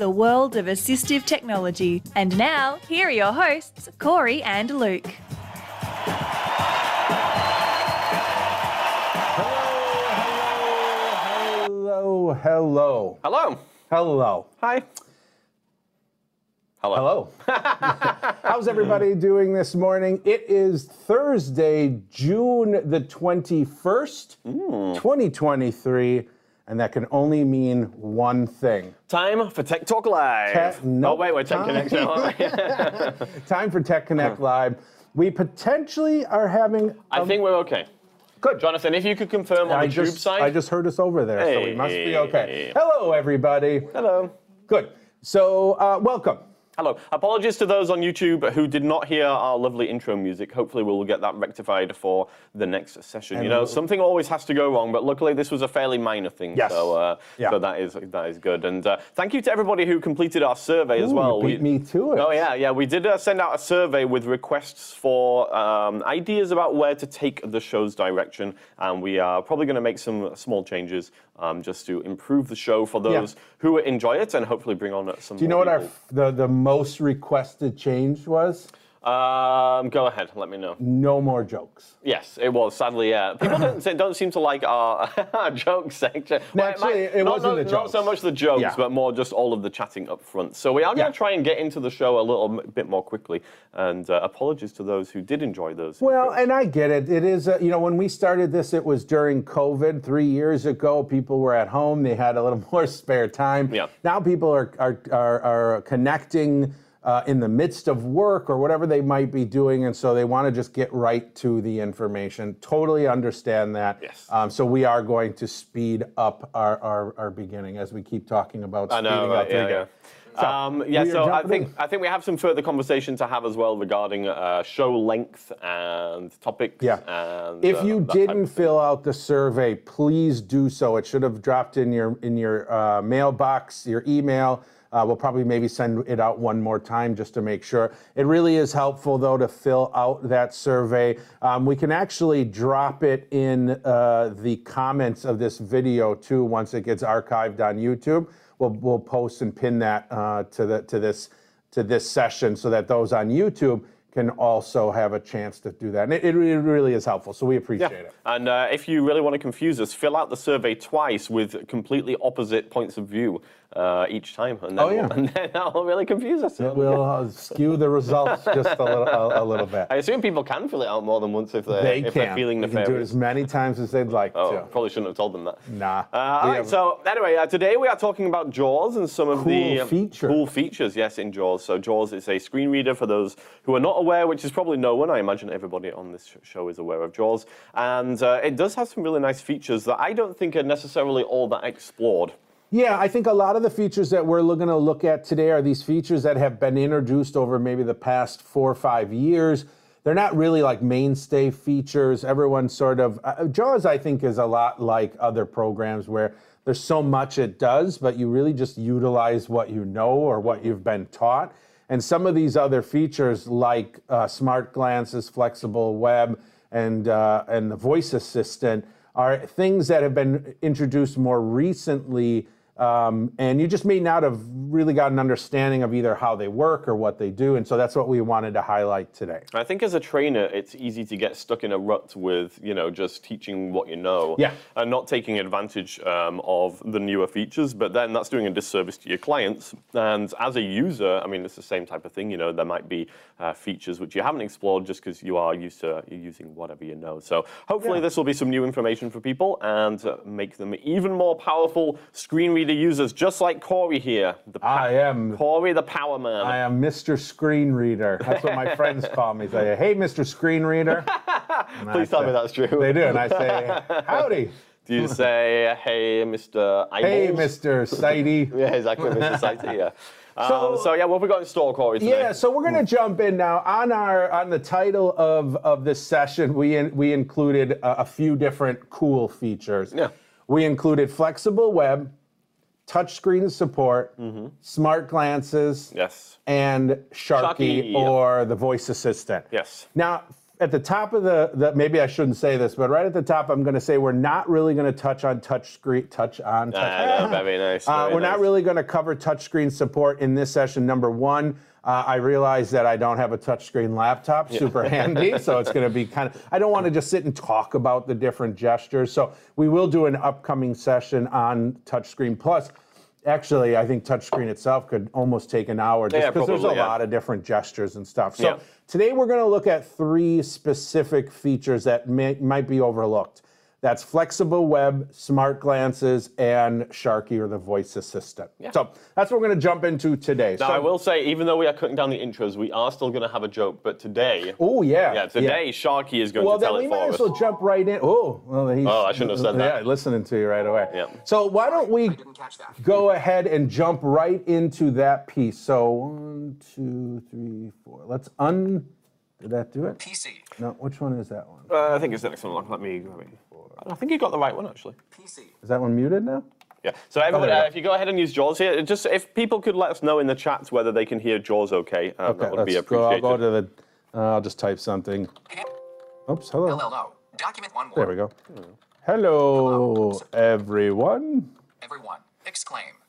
the world of assistive technology. And now, here are your hosts, Corey and Lou. Hello, hello, Hello. hello, Hello. Hi. Hello. hello. How's everybody doing this morning? It is Thursday, June the 21st, mm. 2023, and that can only mean one thing. Time for Tech Talk Live. Tech- oh wait, we're Tech Connect now. Time for Tech Connect Live. We potentially are having. I think we're okay. Good. Jonathan, if you could confirm on I the tube just, side. I just heard us over there, so we must be okay. Hello, everybody. Hello. Good. So, uh, welcome. Hello. Apologies to those on YouTube who did not hear our lovely intro music. Hopefully, we'll get that rectified for the next session. And you know, something always has to go wrong, but luckily this was a fairly minor thing. Yes. So, uh, Yeah. so that is that is good. And uh, thank you to everybody who completed our survey as well. you beat me to it. Oh yeah, yeah. We did uh, send out a survey with requests for um, ideas about where to take the show's direction, and we are probably going to make some small changes um, just to improve the show for those who enjoy it, and hopefully bring on some. Do you know what our the, the most requested change was? Um, go ahead. Let me know. No more jokes. Yes, it was. Sadly, yeah. People don't, se- don't seem to like our, our joke section. No, Well, actually, might- it not, wasn't not, the Not so much the jokes, Yeah. but more just all of the chatting up front. So we are Yeah. going to try and get into the show a little m- bit more quickly. And uh, apologies to those who did enjoy those. Well, intros. and I get it. It is, uh, you know, when we started this, it was during COVID three years ago. People were at home; they had a little more spare time. Yeah. Now people are are are, are connecting. Uh, in the midst of work or whatever they might be doing, and so they want to just get right to the information. Totally understand that. Yes. Um, so we are going to speed up our, our, our beginning as we keep talking about I speeding know, up. right, yeah, the- yeah. So, Um, yeah, so I think in. I think we have some further conversation to have as well regarding uh, show length and topics. Yeah. And, If uh, you didn't fill out the survey, please do so. It should have dropped in your in your uh, mailbox, your email. Uh, we'll probably maybe send it out one more time just to make sure. It really is helpful though to fill out that survey. Um, we can actually drop it in uh, the comments of this video too once it gets archived on YouTube. We'll we'll post and pin that uh, to the to this to this session so that those on YouTube can also have a chance to do that. And it, it really- is helpful, so we appreciate it. And uh, if you really want to confuse us, fill out the survey twice with completely opposite points of view uh, each time, and then, Oh, yeah. and then that'll really confuse us. It will uh, skew the results just a little, a, a little bit. I assume people can fill it out more than once if they're, They if they're feeling They can do it as many times as they'd like Oh, to. probably shouldn't have told them that. Nah. Uh, all right, so anyway, uh, today we are talking about JAWS and some of the Cool um, features. cool features, yes, in JAWS. So JAWS is a screen reader for those who are not aware, which is probably no one. I imagine everybody on this show is aware of JAWS, and uh, it does have some really nice features that I don't think are necessarily all that explored. Yeah, I think a lot of the features that we're going to look at today are these features that have been introduced over maybe the past four or five years. They're not really like mainstay features. Everyone sort of, uh, JAWS, I think, is a lot like other programs where there's so much it does, but you really just utilize what you know or what you've been taught. And some of these other features, like uh, smart glances, flexible web, and uh, and the voice assistant, are things that have been introduced more recently. Um, and you just may not have really got an understanding of either how they work or what they do. And so that's what we wanted to highlight today. I think as a trainer, it's easy to get stuck in a rut with, you know, just teaching what you know Yeah. and not taking advantage um, of the newer features. But then that's doing a disservice to your clients. And as a user, I mean, it's the same type of thing. You know, there might be uh, features which you haven't explored just because you are used to using whatever you know. So hopefully, Yeah. this will be some new information for people and uh, make them even more powerful screen users, just like Corey here. The I am Corey, the power man. I am Mr. Screen Reader. That's what my friends call me. They say, "Hey, Mr. Screen Reader." And I Please tell me that's true. They do, and I say, "Howdy." Do you say, hey, Mr. Eyeballs? Hey, Mr. Sighty. Yeah, exactly, Mr. Sighty, yeah. Um, So- so, yeah, what have we got in store, Corey, today? Yeah, so we're going to jump in now on our on the title of of this session. We in, we included a, a few different cool features. Yeah. We included flexible web, touchscreen support, mm-hmm. smart glances, Yes. and Sharky, Sharky. or the voice assistant. Yes. Now, at the top of the, the maybe I shouldn't say this, but right at the top, I'm going to say we're not really going to touch on touch screen, touch on, touch. Ah, very nice. Uh, very we're not really going to cover touchscreen support in this session. Number one, uh, I realize that I don't have a touchscreen laptop, super handy, so it's going to be kind of. I don't want to just sit and talk about the different gestures. So we will do an upcoming session on touchscreen. Plus, actually, I think touchscreen itself could almost take an hour just Yeah, because there's a yeah. lot of different gestures and stuff. So Yeah. Today we're going to look at three specific features that may, might be overlooked. That's flexible web, smart glances, and Sharky or the voice assistant. Yeah. So that's what we're going to jump into today. Now, so, I will say, even though we are cutting down the intros, we are still going to have a joke. But today, Oh yeah. yeah, today Sharky is going Well, to then tell we it might for as us. well then we might as well jump right in. Oh, well, he's, Oh, I shouldn't have said that. Yeah, listening to you right away. Yeah. So why don't we didn't catch that. go ahead and jump right into that piece? So one, two, three, four. Let's un. Did that do it? PC. No. Which one is that one? Uh, I think it's the next one. Look, Let me. Let me. I think you got the right one actually. PC. Is that one muted now? Yeah. So everyone, there uh, if you go ahead and use Jaws here, just if people could let us know in the chat whether they can hear Jaws okay, um, that would be let's go. I'll go to the. Uh, I'll just type something. Oops. Hello. LLO. Document one word. There we go. Hello, everyone. Everyone. Exclaim.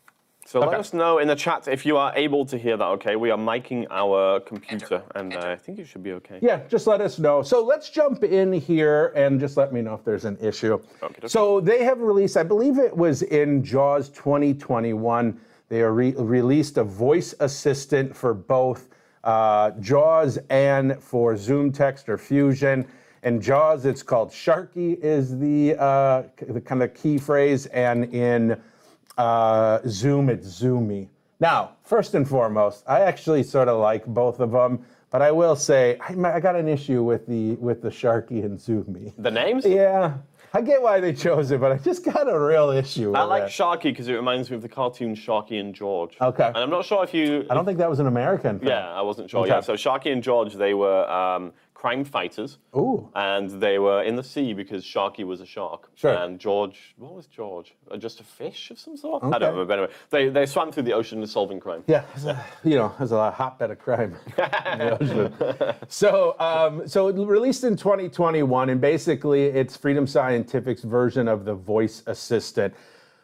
So let us know in the chat if you are able to hear that. Okay, we are miking our computer, Enter. and uh, I think it should be okay. Yeah, just let us know. So let's jump in here and just let me know if there's an issue. Okey-dokey. So they have released, I believe it was in JAWS 2021, they are re- released a voice assistant for both uh, JAWS and for ZoomText or Fusion. In JAWS, it's called Sharky is the, uh, the kind of key phrase, and in uh, Zoom, it's Zoomy. Now, first and foremost, I actually sort of like both of them, but I will say I, I got an issue with the with the Sharky and Zoomy. The names? Yeah, I get why they chose it, but I just got a real issue. I like it. Sharky because it reminds me of the cartoon Sharky and George. Okay. And I'm not sure if you. I don't think that was an American. Film. Yeah, I wasn't sure. Okay. Yeah, so Sharky and George, they were um, crime fighters. Ooh. And they were in the sea because Sharky was a shark. Sure. And George, what was George? Uh, just a fish of some sort? I Okay. don't remember. But anyway, they, they swam through the ocean solving crime. Yeah, it's a- you know, there's a hotbed of crime. in the ocean. so, um, so it released in 2021, and basically it's Freedom Scientific's version of the voice assistant.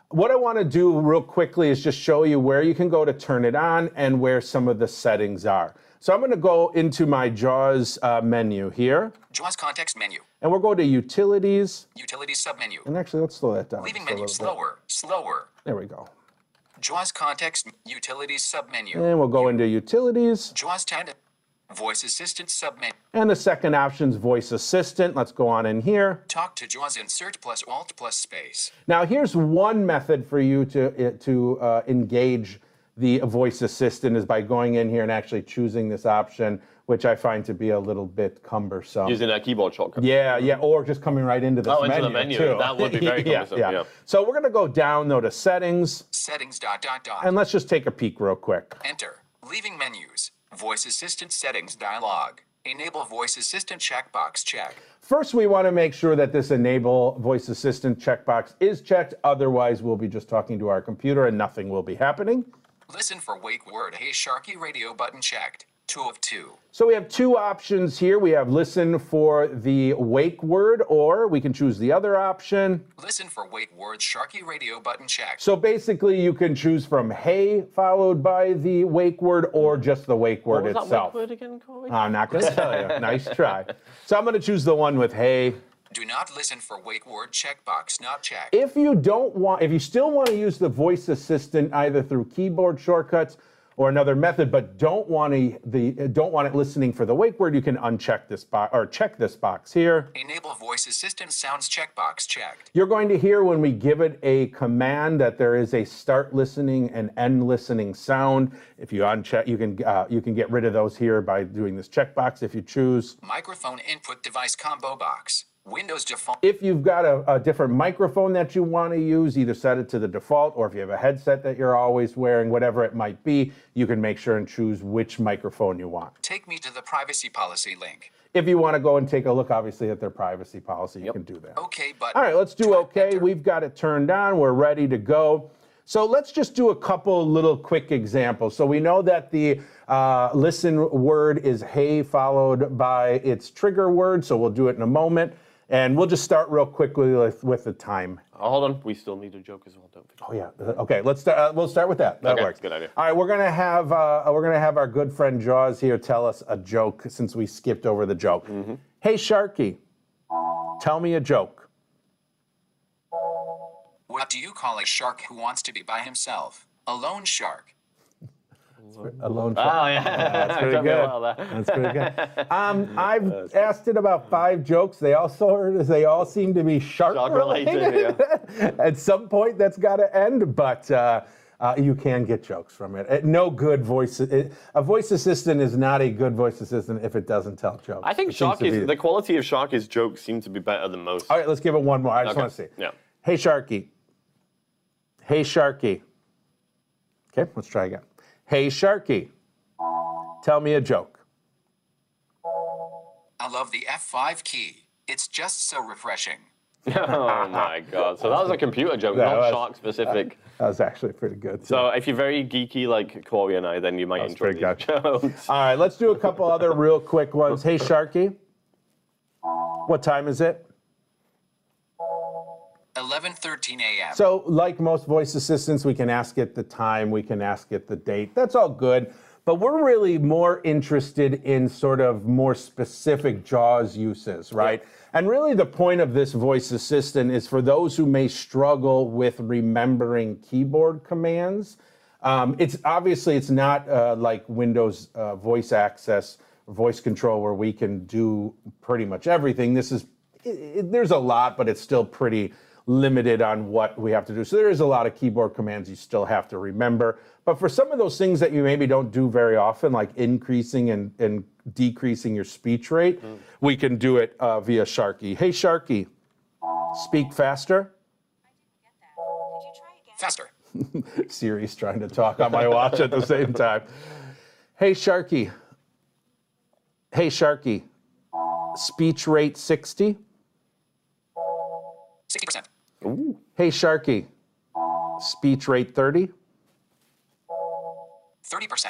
What I want to do real quickly is just show you where you can go to turn it on and where some of the settings are. So I'm going to go into my JAWS uh, menu here, JAWS context menu. and we'll go to Utilities. Utilities submenu. And actually, let's slow that down. Leaving menu slower. Slower. There we go. JAWS context utilities submenu. And we'll go into Utilities. JAWS 10. Voice assistant submenu. And the second option is Voice Assistant. Let's go on in here. Talk to JAWS insert plus alt plus space. Now, here's one method for you to, to uh, engage the voice assistant is by going in here and actually choosing this option, which I find to be a little bit cumbersome. Using a keyboard shortcut. yeah, yeah, or just coming right into this Oh, into menu. the menu. too. That would be very cumbersome, yeah. So we're gonna go down though to settings, Settings dot dot dot. and let's just take a peek real quick. Enter. Leaving menus. Voice assistant settings dialog. Enable voice assistant checkbox check. First, we want to make sure that this enable voice assistant checkbox is checked. Otherwise, we'll be just talking to our computer and nothing will be happening. Listen for wake word Hey Sharky radio button checked. Two of two. So we have two options here. We have listen for the wake word, or we can choose the other option. Listen for wake word, Sharky radio button checked. So basically, you can choose from hey followed by the wake word, or just the wake word What was that itself. wake word again, Corey? I'm not going to tell you. Nice try. So I'm going to choose the one with hey. Do not listen for wake word checkbox not checked. If you don't want, if you still want to use the voice assistant either through keyboard shortcuts or another method, but don't want to the don't want it listening for the wake word, you can uncheck this box or check this box here. Enable voice assistant sounds checkbox checked. You're going to hear when we give it a command that there is a start listening and end listening sound. If you uncheck, you can uh, you can get rid of those here by doing this checkbox if you choose. Microphone input device combo box. Windows default. If you've got a, a different microphone that you want to use, either set it to the default or if you have a headset that you're always wearing, whatever it might be, you can make sure and choose which microphone you want. Take me to the privacy policy link. If you want to go and take a look, obviously, at their privacy policy, you can do that. Okay, but All right, let's do okay. enter. We've got it turned on. We're ready to go. So let's just do a couple little quick examples. So we know that the uh, listen word is hey followed by its trigger word. So we'll do it in a moment. And we'll just start real quickly with, with the time. Oh, hold on, we still need a joke as well, don't we? Oh yeah. Uh, Okay. Let's start. Uh, we'll start with that. That Okay, works. good idea. All right. We're gonna have uh, we're gonna have our good friend Jaws here tell us a joke since we skipped over the joke. Mm-hmm. Hey Sharky, tell me a joke. What do you call a shark who wants to be by himself? A lone shark. Alone. Oh yeah, that's pretty good. That's pretty good. Um, I've asked it about five jokes. They all sort of, they all seem to be shark, Shark related. related, At some point, that's got to end, but uh, uh, you can get jokes from it. Uh, No good voice. It, a voice assistant is not a good voice assistant if it doesn't tell jokes. I think It seems to Sharky's be- the quality of Sharky's jokes seem to be better than most. All right, let's give it one more. I just Okay. want to see. Yeah. Hey Sharky. Hey Sharky. Okay, let's try again. Hey Sharky. Tell me a joke. I love the F5 key. It's just so refreshing. oh my god! So that was a computer joke, That not was- shark specific. That was actually pretty good. So if you're very geeky like Corey and I, then you might enjoy pretty these good. jokes. All right, let's do a couple other real quick ones. Hey, Sharky. What time is it? 11:13 a.m. So, like most voice assistants, we can ask it the time, we can ask it the date. That's all good. But we're really more interested in sort of more specific JAWS uses, right? And really, the point of this voice assistant is for those who may struggle with remembering keyboard commands. Um, it's obviously it's not uh, like Windows uh, voice access, voice control, where we can do pretty much everything. This is it, it- there's a lot, but it's still pretty limited on what we have to do. So there is a lot of keyboard commands you still have to remember. But for some of those things that you maybe don't do very often, like increasing and, and decreasing your speech rate, we can do it uh, via Sharky. Hey, Sharky, speak faster. Faster. Siri's trying to talk on my watch at the same time. Hey, Sharky. Hey, Sharky. Speech rate 60. 60%. Hey, Sharky. Speech rate 30. 30%.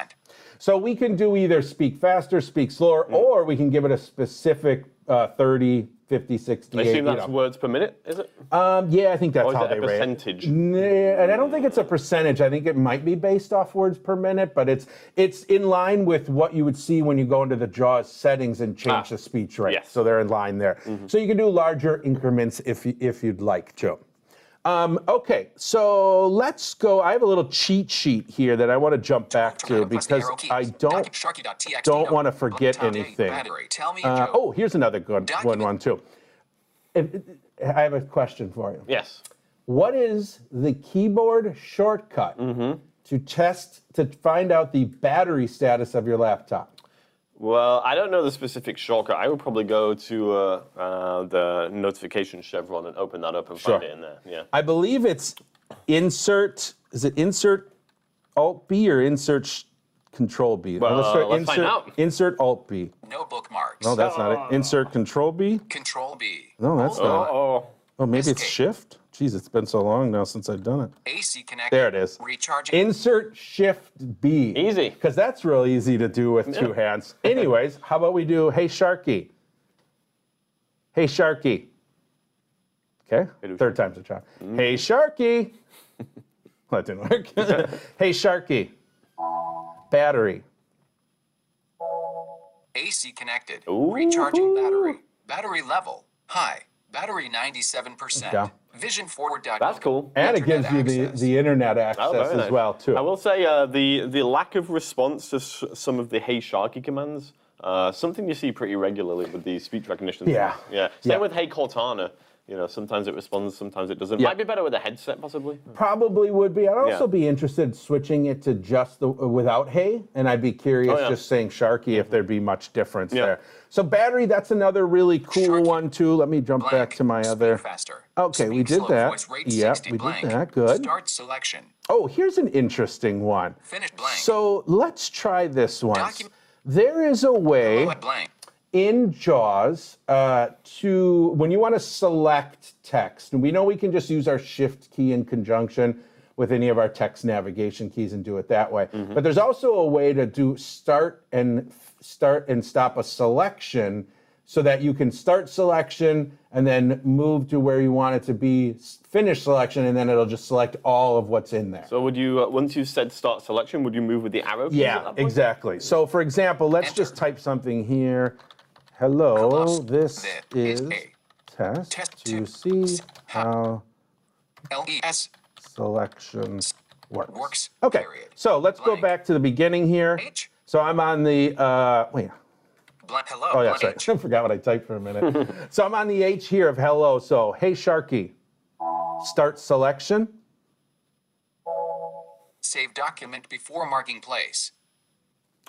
So we can do either speak faster, speak slower, Hmm. or we can give it a specific uh, 30, 50, 60. I assume that's you know. words per minute, is it? Um, yeah, I think that's Or is how it a they rate. percentage? And I don't think it's a percentage. I think it might be based off words per minute, but it's it's in line with what you would see when you go into the JAWS settings and change Ah, the speech rate. yes. So they're in line there. So you can do larger increments if you, if you'd like to. Um, okay, so let's go. I have a little cheat sheet here that I want to jump back to Terminal, press the because. I don't don't want to forget anything. Battery. Tell me a Uh, oh, here's another good one, Document- one too. If, I have a question for you. Yes. What is the keyboard shortcut Mm-hmm. to test to find out the battery status of your laptop? Well, I don't know the specific shortcut. I would probably go to uh, uh, the notification chevron and open that up and find it in there. Yeah. I believe it's insert. Is it insert Alt B or insert sh- Control B? Well, try let's find out. Insert Alt B. No bookmarks. No, that's not it. Insert Control B. Control B. No, that's Hold not. on. Oh, Oh, maybe it's Shift. Jeez, it's been so long now since I've done it. AC connected. There it is. Recharging. Insert Shift B. Easy. Because that's real easy to do with two hands. Anyways, how about we do Hey Sharky? Hey Sharky. Okay, third time's a charm. Hey Sharky. that didn't work. hey Sharky. Battery. AC connected. Ooh. Recharging battery. Battery level. High. Battery 97%. Yeah. Vision forward. that's cool. And it gives you the, access. the internet access Oh, as nice. well too. I will say uh, the the lack of response to s- some of the Hey Sharky commands, uh, something you see pretty regularly with the speech recognition. Yeah. things. yeah. Same Yeah. with Hey Cortana. You know, sometimes it responds, sometimes it doesn't. Yeah. Might be better with a headset, possibly. Probably would be. I'd also Yeah. be interested switching it to just the uh, without hey, and I'd be curious Oh, yeah. just saying Sharky if mm-hmm. there'd be much difference Yeah. there. So battery, that's another really cool Sharky. one too. Let me jump Blank. back to my Speak other. faster. Okay, we did slow. that. Voice rate Yep, we did that. Good. Start selection. Oh, here's an interesting one. Finish blank. So let's try this one. Docu- There is a way Hello at blank. In JAWS uh, to when you want to select text, and we know we can just use our Shift key in conjunction, with any of our text navigation keys and do it that way. Mm-hmm. But there's also a way to do start and start and stop a selection so that you can start selection and then move to where you want it to be, finish selection, and then it'll just select all of what's in there. So would you, uh, once you said start selection, would you move with the arrow? Yeah, exactly. So, for example, let's Enter. just type something here. Hello, this is test to see how LES selection works. works. Okay, so let's go back to the beginning here. H. So I'm on the, uh, wait. Hello. oh yeah, sorry. I forgot what I typed for a minute. so I'm on the H here of hello. So, hey Sharky, start selection. Save document before marking place.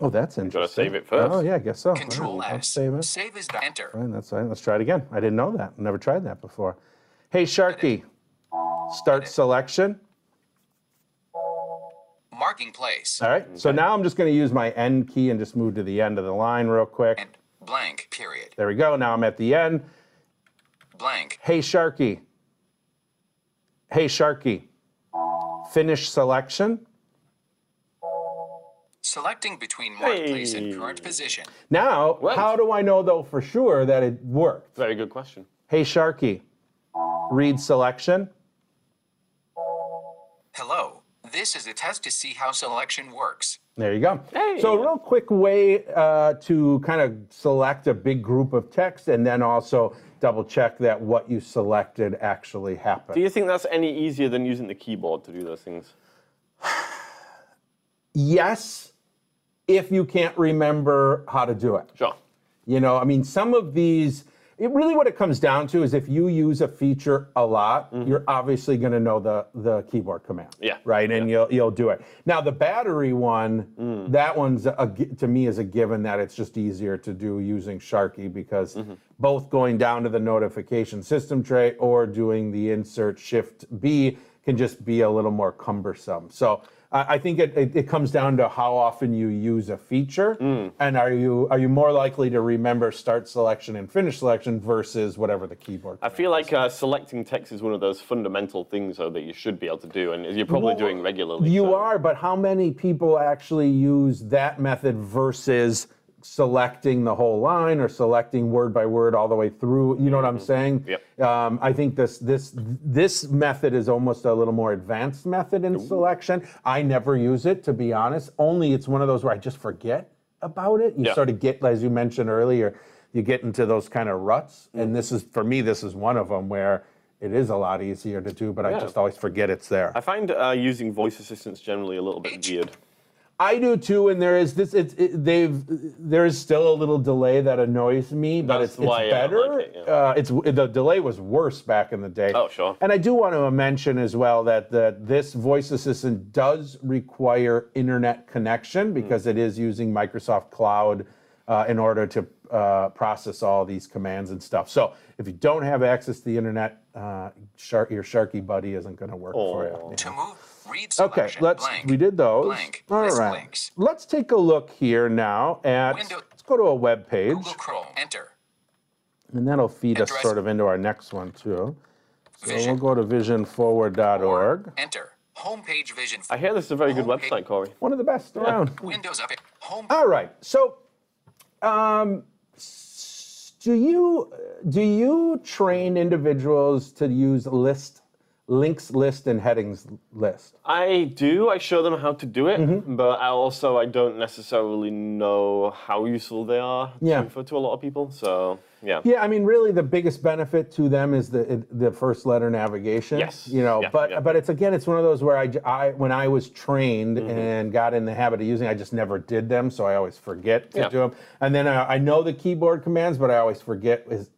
Oh, that's interesting. save it first. Oh yeah, I guess so. All right, Control I'll S. save it. Save is the enter. Fine, that's fine. Let's try it again. I didn't know that. Never tried that before. Hey, Sharky, start selection. Marking place. All right. So now I'm just going to use my end key and just move to the end of the line real quick. And blank. Period. There we go. Now I'm at the end. Blank. Hey, Sharky. Hey, Sharky. Finish selection. Selecting between marked place and current position. Now, What? how do I know though for sure that it worked? Very good question. Hey, Sharky. Read selection. Hello. This is a test to see how selection works. There you go. Hey. So, a real quick way uh, to kind of select a big group of text and then also double check that what you selected actually happened. Do you think that's any easier than using the keyboard to do those things? Yes, if you can't remember how to do it. Sure. You know, I mean, some of these, it really what it comes down to is if you use a feature a lot, you're obviously going to know the the keyboard command. Mm-hmm. Yeah, Right, and you'll you'll do it. Now the battery one, Mm. that one's a, to me is a given that it's just easier to do using Sharky because Mm-hmm. both going down to the notification system tray or doing the insert Shift B can just be a little more cumbersome. So. I I think it, it, it comes down to how often you use a feature, Mm. and are you are you more likely to remember start selection and finish selection versus whatever the keyboard. I feel like uh, selecting text is one of those fundamental things, though, that you should be able to do, and you're probably Well, doing regularly. You so- are, but how many people actually use that method versus selecting the whole line or selecting word by word all the way through? You know what I'm saying? Mm-hmm. Yep. Um, I think this this this method is almost a little more advanced method in selection. I never use it to be honest. Only it's one of those where I just forget about it. You Yeah. sort of get, as you mentioned earlier, you get into those kind of ruts, and this is for me. This is one of them where. It is a lot easier to do, but I just always forget it's there. I find uh, using voice assistants generally a little bit weird. I do too, and there is this. It's it, they've there is still a little delay that annoys me, but That's it's, it's why I don't better. like it, yeah. uh, it's the delay was worse back in the day. Oh, sure. And I do want to mention as well that that this voice assistant does require internet connection because it is using Microsoft Cloud uh, in order to uh, process all these commands and stuff. So if you don't have access to the internet, uh, Shark, your Sharky buddy isn't going to work for you. Aw. To move, read Okay, let's. blank. We did those. Blank. All List right. links. Let's take a look here now at. Window- Let's go to a web page, Google Chrome. Enter. and that'll feed us sort of into our next one too. So Vision. we'll go to visionforward.org. Enter. Homepage vision. I hear this is a very good Homepage- website, Corey. One of the best around. Windows up. Home. All right. So, um, do you do you train individuals to use list, links list, and headings list? I do. I show them how to do it, Mm-hmm. but I also I don't necessarily know how useful they are Yeah. to, for, to a lot of people. So yeah. Yeah, I mean, really, the biggest benefit to them is the the first letter navigation. Yes. You know, Yeah, but yeah. but it's again, it's one of those where I, I when I was trained Mm-hmm. and got in the habit of using, I just never did them, so I always forget to do them. And then I, I know the keyboard commands, but I always forget is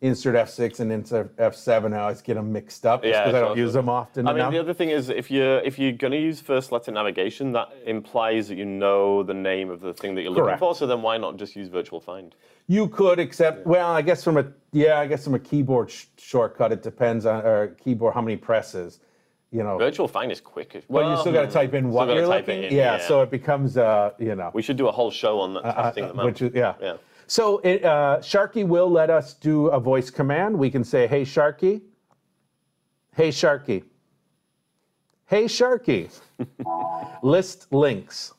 insert F6 and insert F7. I always get them mixed up just Yeah, because I don't use them often I mean, enough. the other thing is if you're if you're going to use first letter navigation, that implies that you know the name of the thing that you're looking Correct. for. So then why not just use virtual find? You could, except well, I guess from a yeah, I guess from a keyboard sh- shortcut, it depends on or keyboard how many presses. You know, Virtual find is quick. Well, you still got to type in what you're looking. in, yeah, yeah. so it becomes uh, you know, We should do a whole show on that testing them out. Uh, which is yeah. Yeah. So it, uh, Sharky will let us do a voice command. We can say, "Hey Sharky," "Hey Sharky," Hey Sharky. List links.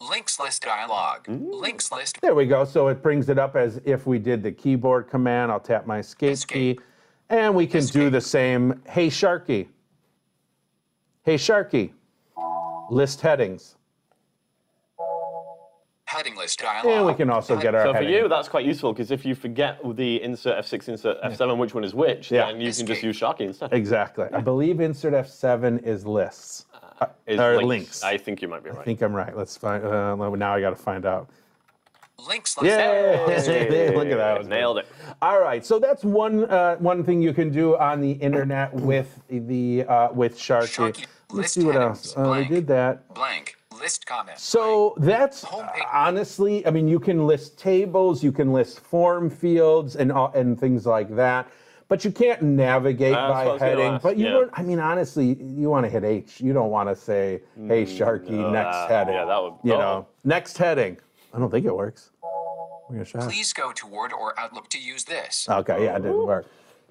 Links list dialog. Links list. There we go. So it brings it up as if we did the keyboard command. I'll tap my escape, Escape. key. And we can do the same. Hey Sharky. Hey Sharky. List headings. Heading list dialog. And we can also get our So for heading. you, that's quite useful because if you forget the insert F6, insert F7, which one is which, Yeah. then you can just use Sharky instead. Exactly. I believe insert F7 is lists. Uh, Is or links. I think you might be right. I think I'm right. Let's find. Uh, now I got to find out. Links list. Yeah, look at that. Nailed it. All right, so that's one uh, one thing you can do on the internet with the uh, with Sharky. Sharky, Let's list see what else. Uh, we did that. Blank. List comments. So that's Homepage. honestly, I mean, you can list tables, you can list form fields, and all- and things like that. But you can't navigate That's by heading. But you, yeah. don't- I mean, honestly, you want to hit H. You don't want to say, "Hey, Sharky, no, next uh, heading." yeah, that would- You oh. know, next heading. I don't think it works. We're gonna try. Please go to Word or Outlook to use this. Okay, yeah, it didn't work.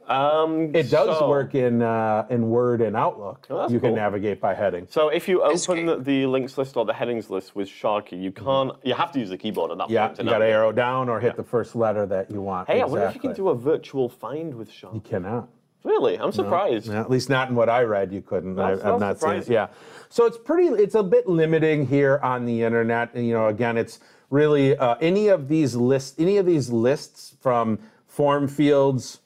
Um, It does so- work in uh, in Word and Outlook. Oh, that's you can navigate by heading. So if you open the, the links list or the headings list with Sharky, you can't. You have to use the keyboard at that Yeah, point. to you got to arrow down or hit the first letter that you want. Hey, I wonder if you can do a virtual find with Sharky. You cannot. Really, I'm surprised. Yeah, at least not in what I read. You couldn't. That's- I, I've that's not seen it. Yeah. So it's pretty. It's a bit limiting here on the internet. And you know, again, it's really uh, any of these lists. Any of these lists from form fields,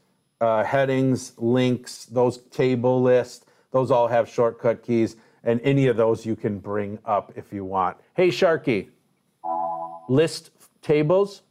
uh, headings, links, those table lists. Those all have shortcut keys, and any of those you can bring up if you want. Hey, Sharky. List tables.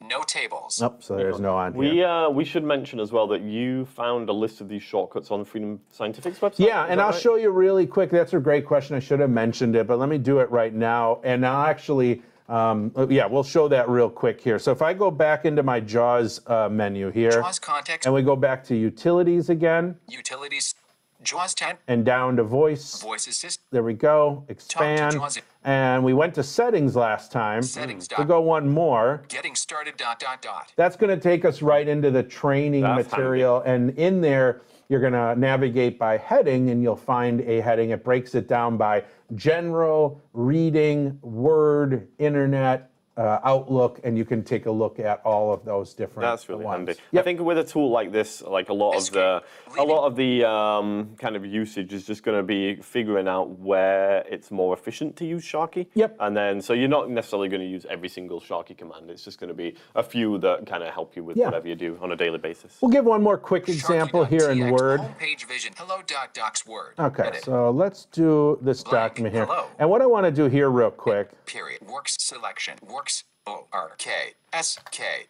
No tables. Nope. So there's no on here. We uh, we should mention as well that you found a list of these shortcuts on Freedom Scientific's website. Yeah, Is and I'll right? show you really quick. That's a great question. I should have mentioned it, but let me do it right now. And I'll actually, um, yeah, we'll show that real quick here. So if I go back into my JAWS uh, menu here, JAWS context. and we go back to utilities again, Utilities. JAWS 10. and down to voice. Voice assist. There we go. Expand. JAWS. And we went to settings last time. Settings Dot. We dot- go one more. Getting started. Dot dot dot. That's going to take us right into the training That's material. And in there, you're going to navigate by heading and you'll find a heading. It breaks it down by general, reading, word, internet, uh, Outlook, and you can take a look at all of those different That's really ones. handy. I think with a tool like this, like a lot of the a lot of the um, kind of usage is just going to be figuring out where it's more efficient to use Sharky. Yep. And then so you're not necessarily going to use every single Sharky command. It's just going to be a few that kind of help you with Yeah. whatever you do on a daily basis. We'll give one more quick example here in Sharky.tx, Word. Homepage vision. Hello. Dot docs Word. Okay, Edit. so let's do this Blank. document here. Hello. And what I want to do here, real quick, Period. Works selection. Works. O R K S K.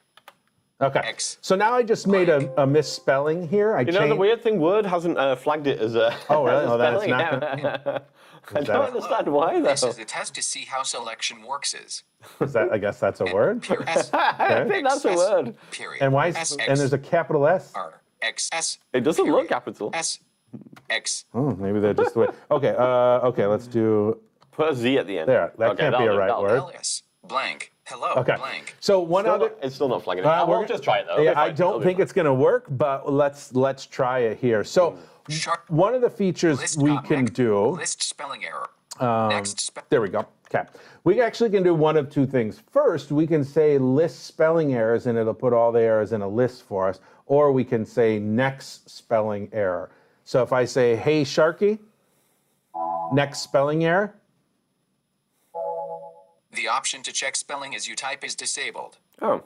Okay. X. So now I just made a, a misspelling here. I You know, the weird thing, Word hasn't uh, flagged it as a. Oh, really? Oh, then it's spelling. not I don't understand why though. This is a test to see how selection works. Is Is that, I guess that's a word. Period. S. I think that's a S, word. Period. And why? Is, S, and there's a capital S. R X S. It doesn't look capital. S X. Oh, maybe they're just the way. Okay. Uh, okay. Let's do. Put a Z at the end. There, that Okay, can't be a right word. Alias. Blank. Hello. Okay. Blank. So one Still other. not- it's still not flagging it. Uh, I we're will just try it though. Yeah, I don't think fine. it's going to work, but let's let's try it here. So Sharp. one of the features List we comment. can do. List spelling error. Next. Spe- There we go. Okay. We actually can do one of two things. First, we can say list spelling errors and it'll put all the errors in a list for us, or we can say next spelling error. So if I say, hey, Sharky, next spelling error, the option to check spelling as you type is disabled. Oh.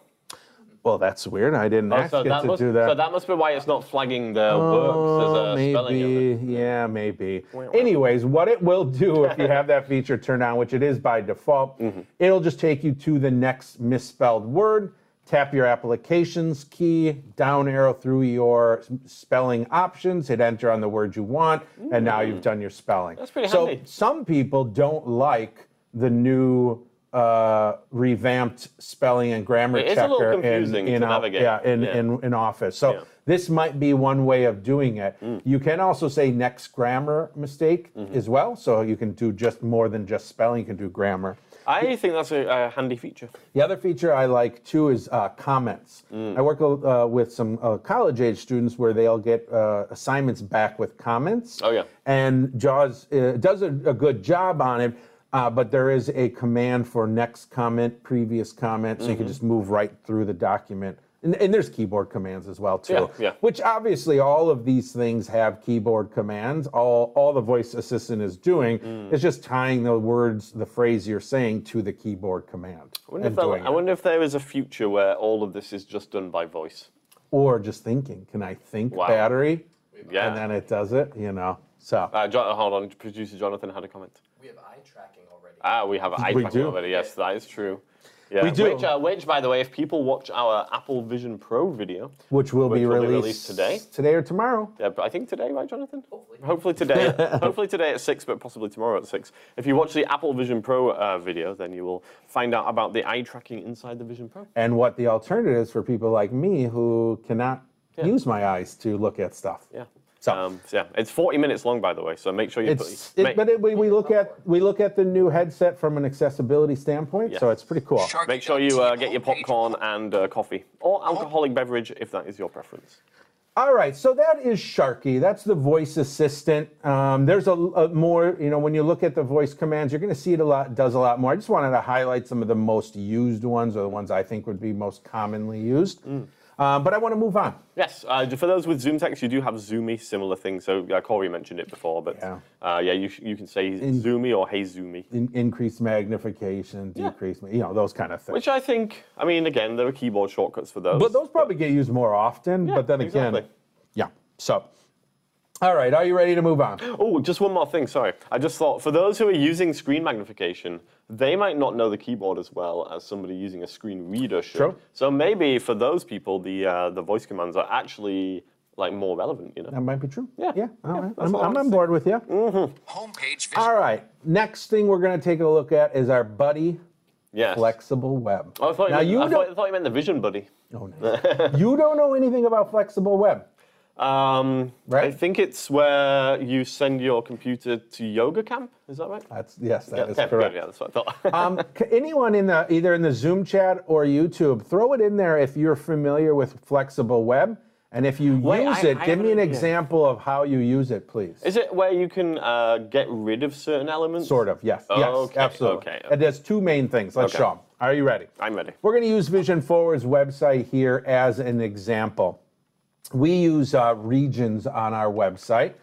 well, that's weird. I didn't Oh, ask so it that to must, do that. so that must be why it's not flagging the Oh, works as a spelling error. maybe. Yeah, maybe. Anyways, what it will do if you have that feature turned on, which it is by default, Mm-hmm. it'll just take you to the next misspelled word. Tap your applications key, down arrow through your spelling options, hit enter on the word you want, and now you've done your spelling. That's pretty so handy. some people don't like the new uh, revamped spelling and grammar It checker in, in, out- yeah, in, Yeah. in, in Office. So Yeah. this might be one way of doing it. Mm. You can also say next grammar mistake Mm-hmm. as well. So you can do just more than just spelling, you can do grammar. I think that's a, a handy feature. The other feature I like too is uh, comments. Mm. I work uh, with some uh, college age students where they'll get uh, assignments back with comments. Oh, yeah. And JAWS uh, does a, a good job on it, uh, but there is a command for next comment, previous comment, so you can Mm-hmm. just move right through the document. And, and there's keyboard commands as well too. Yeah, yeah. Which obviously all of these things have keyboard commands. All all the voice assistant is doing Mm. is just tying the words, the phrase you're saying to the keyboard command. I wonder, if there, doing I wonder if there is a future where all of this is just done by voice. or just thinking, can I think Wow. battery? Yeah. And then it does it, you know. So Uh, jo- hold on, producer Jonathan had a comment. We have eye tracking already. Ah, we have eye We tracking already. Yes, that is true. Yeah. We do. Which, uh, which, by the way, if people watch our Apple Vision Pro video, which will, Which be, will be released released today? Today or tomorrow. yeah, but I think today, right, Jonathan? Hopefully. Hopefully today. hopefully today at six, but possibly tomorrow at six. If you watch the Apple Vision Pro uh, video, then you will find out about the eye tracking inside the Vision Pro. And what the alternative is for people like me who cannot use my eyes to look at stuff. Yeah. So- Um, yeah, it's 40 minutes long, by the way. So make sure you It's, put. it, make, but it, we, we look at we look at the new headset from an accessibility standpoint, so it's pretty cool. Sharky make sure you uh, get your popcorn and uh, coffee or alcoholic beverage if that is your preference. All right, so that is Sharky. That's the voice assistant. Um, there's a, a more, you know, when you look at the voice commands, you're going to see it a lot, does a lot more. I just wanted to highlight some of the most used ones or the ones I think would be most commonly used. Mm. Um, but I want to move on. Yes, uh, for those with ZoomText, you do have Zoomy, similar things. So uh, Corey mentioned it before, but Yeah. uh, yeah, you, you can say Zoomy or Hey Zoomy. In, increase magnification, decrease, you know, those kind of things. Which I think, I mean, again, there are keyboard shortcuts for those. but those probably get used more often. Yeah, but then again, exactly. yeah. So, all right, are you ready to move on? Oh, just one more thing. Sorry, I just thought for those who are using screen magnification, they might not know the keyboard as well as somebody using a screen reader should. True. So maybe for those people, the uh, the voice commands are actually like more relevant. You know. That might be true. Yeah, Yeah. All yeah, right. I'm, I I'm on to board with you. Homepage vision. All right. Next thing we're going to take a look at is our buddy Yes. flexible web. Oh, I thought, now you, you I, don't. thought, I thought you meant the Vision Buddy. Oh, nice. you don't know anything about flexible web. Um, I think it's where you send your computer to yoga camp. Is that right? That's yes, that is okay, correct. Yeah, that's what I thought. um, anyone in the either in the Zoom chat or YouTube, throw it in there if you're familiar with flexible web, and if you Wait, use I- it, I give me an yeah. example of how you use it, please. Is it where you can uh, get rid of certain elements? Sort of, yes, Oh, yes, okay, absolutely. okay, It does two main things. Let's Okay. show them. Are you ready? I'm ready. We're going to use Vision Forward's website here as an example. We use uh, regions on our website.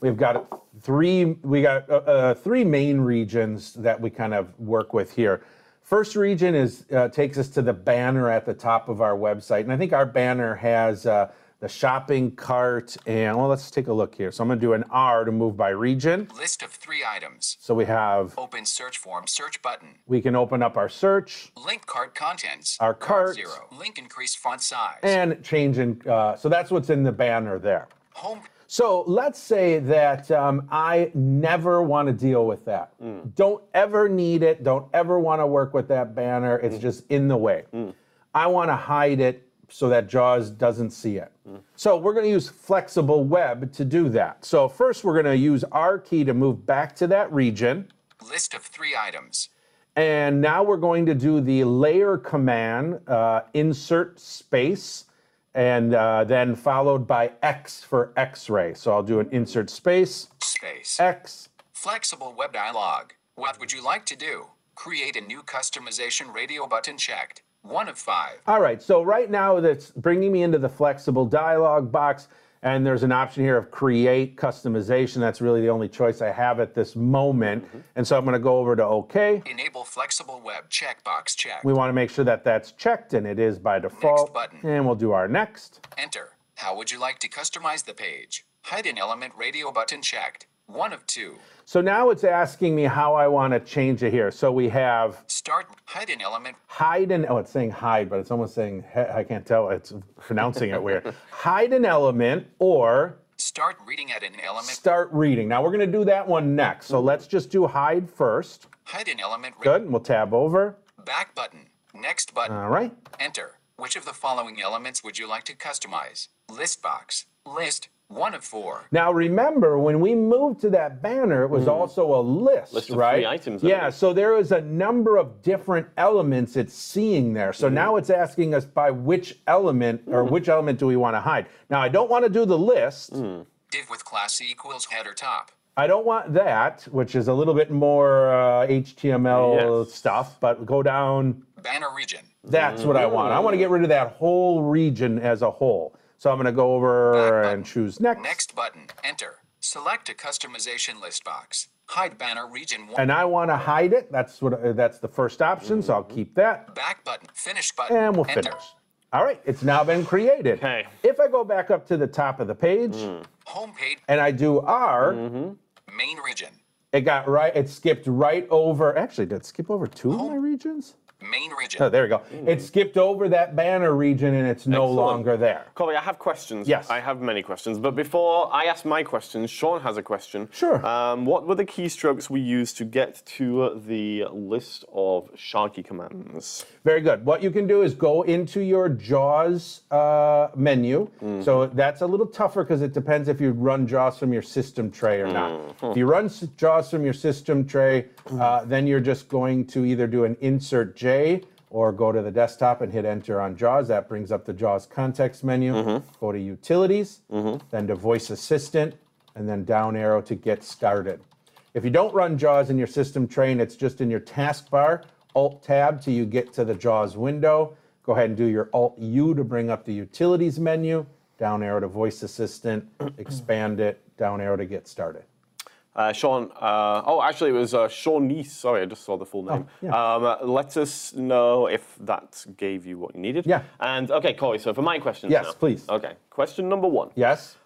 We've got three. We got uh, uh, three main regions that we kind of work with here. First region is uh, takes us to the banner at the top of our website, and I think our banner has uh, the shopping cart. And well, let's take a look here. So I'm going to do an R to move by region. List of three items. So we have. Open search form search button. We can open up our search. Link cart contents. Our cart. Zero. Link increase font size. and change in. Uh, so that's what's in the banner there. Home. So let's say that um, I never want to deal with that. Don't ever need it. Don't ever want to work with that banner. It's just in the way. I want to hide it so that JAWS doesn't see it. So we're going to use flexible web to do that. So first we're going to use R key to move back to that region. List of three items. And now we're going to do the layer command, uh, insert space, and uh, then followed by X for X-ray. So I'll do an insert space, Space. X. Flexible web dialog. What would you like to do? Create a new customization radio button checked. One of five. All right, so right now that's bringing me into the flexible dialog box, and there's an option here of create customization. That's really the only choice I have at this moment. Mm-hmm. And so I'm going to go over to OK. Enable flexible web checkbox checked. We want to make sure that that's checked, and it is by default. Next button. And we'll do our next. Enter. How would you like to customize the page? Hide an element radio button checked. One of two. So now it's asking me how I want to change it here. So we have Start. Hide an element. hide an oh it's saying hide but it's almost saying i can't tell it's pronouncing it weird hide an element or Start reading at an element. start reading now we're going to do that one next so let's just do hide first Hide an element. good and we'll tab over Back button. Next button. all right Enter. Which of the following elements would you like to customize? List box. List. One of four. Now remember, when we moved to that banner, it was also a list, Hmm. List of right? free items, Yeah, so there is a number of different elements it's seeing there. So Hmm. now it's asking us by which element or which element do we want to hide. Now I don't want to do the list. Hmm. Div with class equals header top. I don't want that, which is a little bit more uh, HTML Yes. stuff. But go down. Banner region. That's what I want. I want to get rid of that whole region as a whole. So I'm going to go over and choose next. Next button. Enter. Select a customization list box. Hide banner region one. And I want to hide it. That's what. Uh, that's the first option. So I'll keep that. Back button. Finish button. And we'll Enter. finish. All right, it's now been created. Okay. If I go back up to the top of the page Home page. and I do R, Main region. it got right, it skipped right over. Actually, did it skip over two of my regions? Main region. Oh, there we go. It skipped over that banner region and it's no Excellent. longer there. Corey, I have questions. Yes. I have many questions. But before I ask my questions, Sean has a question. Sure. Um, what were the keystrokes we used to get to the list of Sharky commands? Very good. What you can do is go into your JAWS uh, menu. So that's a little tougher because it depends if you run JAWS from your system tray or not. If you run JAWS from your system tray, uh, then you're just going to either do an insert J or go to the desktop and hit enter on JAWS. That brings up the JAWS context menu. Mm-hmm. Go to utilities, mm-hmm. then to voice assistant, and then down arrow to get started. If you don't run JAWS in your system tray it's just in your taskbar, Alt Tab till you get to the JAWS window. Go ahead and do your Alt U to bring up the utilities menu. Down arrow to voice assistant, expand it. Down arrow to get started. Uh, Sean, uh, oh, actually, it was uh, Sean Neese. Sorry, I just saw the full name. Oh, yeah. um, let us know if that gave you what you needed. Yeah. And okay, Corey, so for my questions Yes, now. please. Okay, question number one. Yes,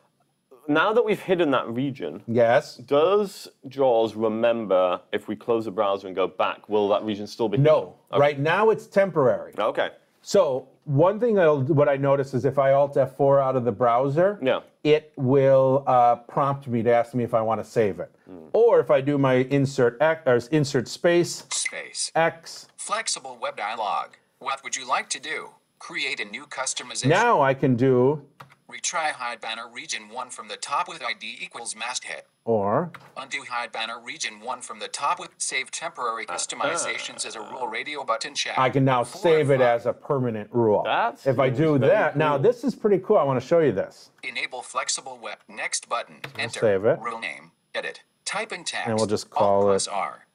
Now that we've hidden that region, yes. does JAWS remember if we close the browser and go back, will that region still be No, hidden? right now it's temporary. Okay. okay. So one thing I'll, what I notice is if I Alt F4 out of the browser, Yeah. it will uh, prompt me to ask me if I want to save it. Mm. Or if I do my insert X, or insert space Space. X, Flexible web dialog. What would you like to do? Create a new customization. now I can do Retry hide banner region 1 from the top with ID equals masthead. or Undo hide banner region 1 from the top with save temporary uh-huh. customizations as a rule radio button check. I can now Four save it as a permanent rule. That if I do seems very that, now this is pretty cool. I want to show you this. Enable flexible web. Next button. Enter. save it. Rule name. Edit. Type in text. And we'll just call it- R.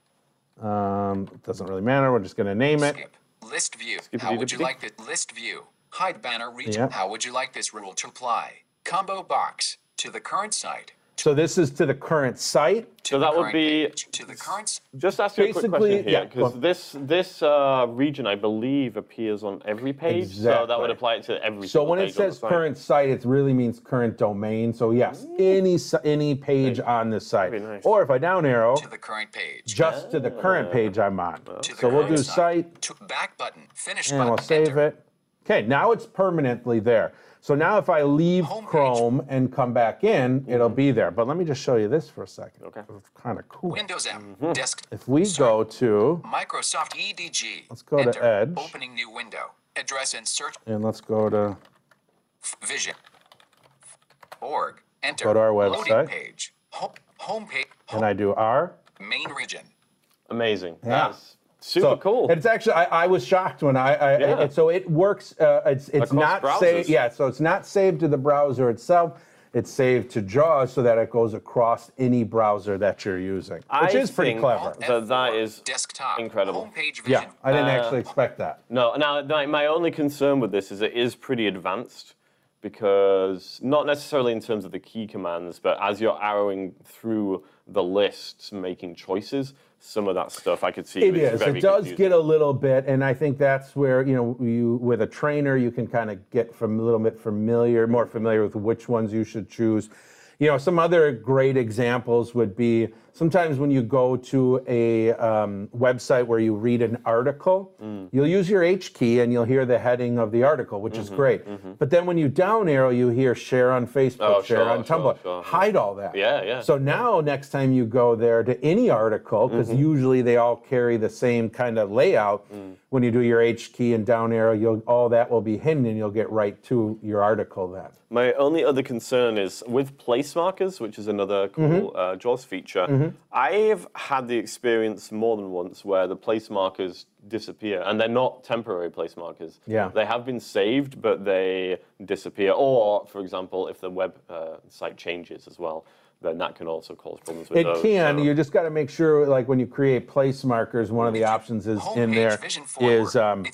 Um, it doesn't really matter. We're just going to name it. List view. Skippity How would you like the list view? Hide banner region. Yeah. How would you like this rule to apply? Combo box. To the current site. So this is to the current site. To So that would be- To the current. s- Just ask you a quick Basically, question yeah, here, go because on. this this uh, region, I believe, appears on every page. So that Exactly. would apply it to every. So single when it page on the says site. current site, it really means current domain. So yes, any si- any page on this site. Very nice. Or if I down arrow, To the current page. just to the current page I'm on. To the So we'll current do site To back button. Finish and button. we'll save enter. it. Okay, now it's permanently there. So now if I leave Homepage. Chrome and come back in, it'll be there. But let me just show you this for a second. Okay. It's kind of cool. Windows M. Mm-hmm. Desk. If we go to, Microsoft EDG. Let's go to Edge. Opening new window. Address and search. and let's go to, Vision. Org. Enter. Go to our Loading website. page. Home, home page. and I do R. Main region. amazing. Yeah. That's super So cool. It's actually I, I was shocked when I, I Yeah. it- so it works. Uh, it's it's Across not saved. Yeah, so it's not saved to the browser itself. It's saved to JAWS so that it goes across any browser that you're using, which I is pretty clever. So that is desktop. incredible. Homepage Yeah. I didn't Uh, actually expect that. No, now my, my only concern with this is it is pretty advanced because not necessarily in terms of the key commands, but as you're arrowing through the lists, making choices, some of that stuff I could see. It is is. It does confusing. get a little bit, and I think that's where you know you with a trainer you can kind of get from a little bit familiar, more familiar with which ones you should choose. You know, some other great examples would be sometimes when you go to a um, website where you read an article, Mm. you'll use your H key and you'll hear the heading of the article, which Mm-hmm, is great. But then when you down arrow, you hear share on Facebook, Oh, share sure, on Tumblr. sure, yeah. Hide all that. Yeah, yeah. So now, next time you go there to any article, because Mm-hmm. usually they all carry the same kind of layout. Mm. When you do your H key and down arrow, you'll all that will be hidden, and you'll get right to your article then. My only other concern is with place markers, which is another cool Mm-hmm. uh, JAWS feature. I've had the experience more than once where the place markers disappear, and they're not temporary place markers. Yeah. They have been saved, but they disappear. Or, for example, if the web uh, site changes as well, then that can also cause problems with It those. can. so- You just got to make sure, like when you create place markers, one of the options is in Homepage there vision is, forward. um,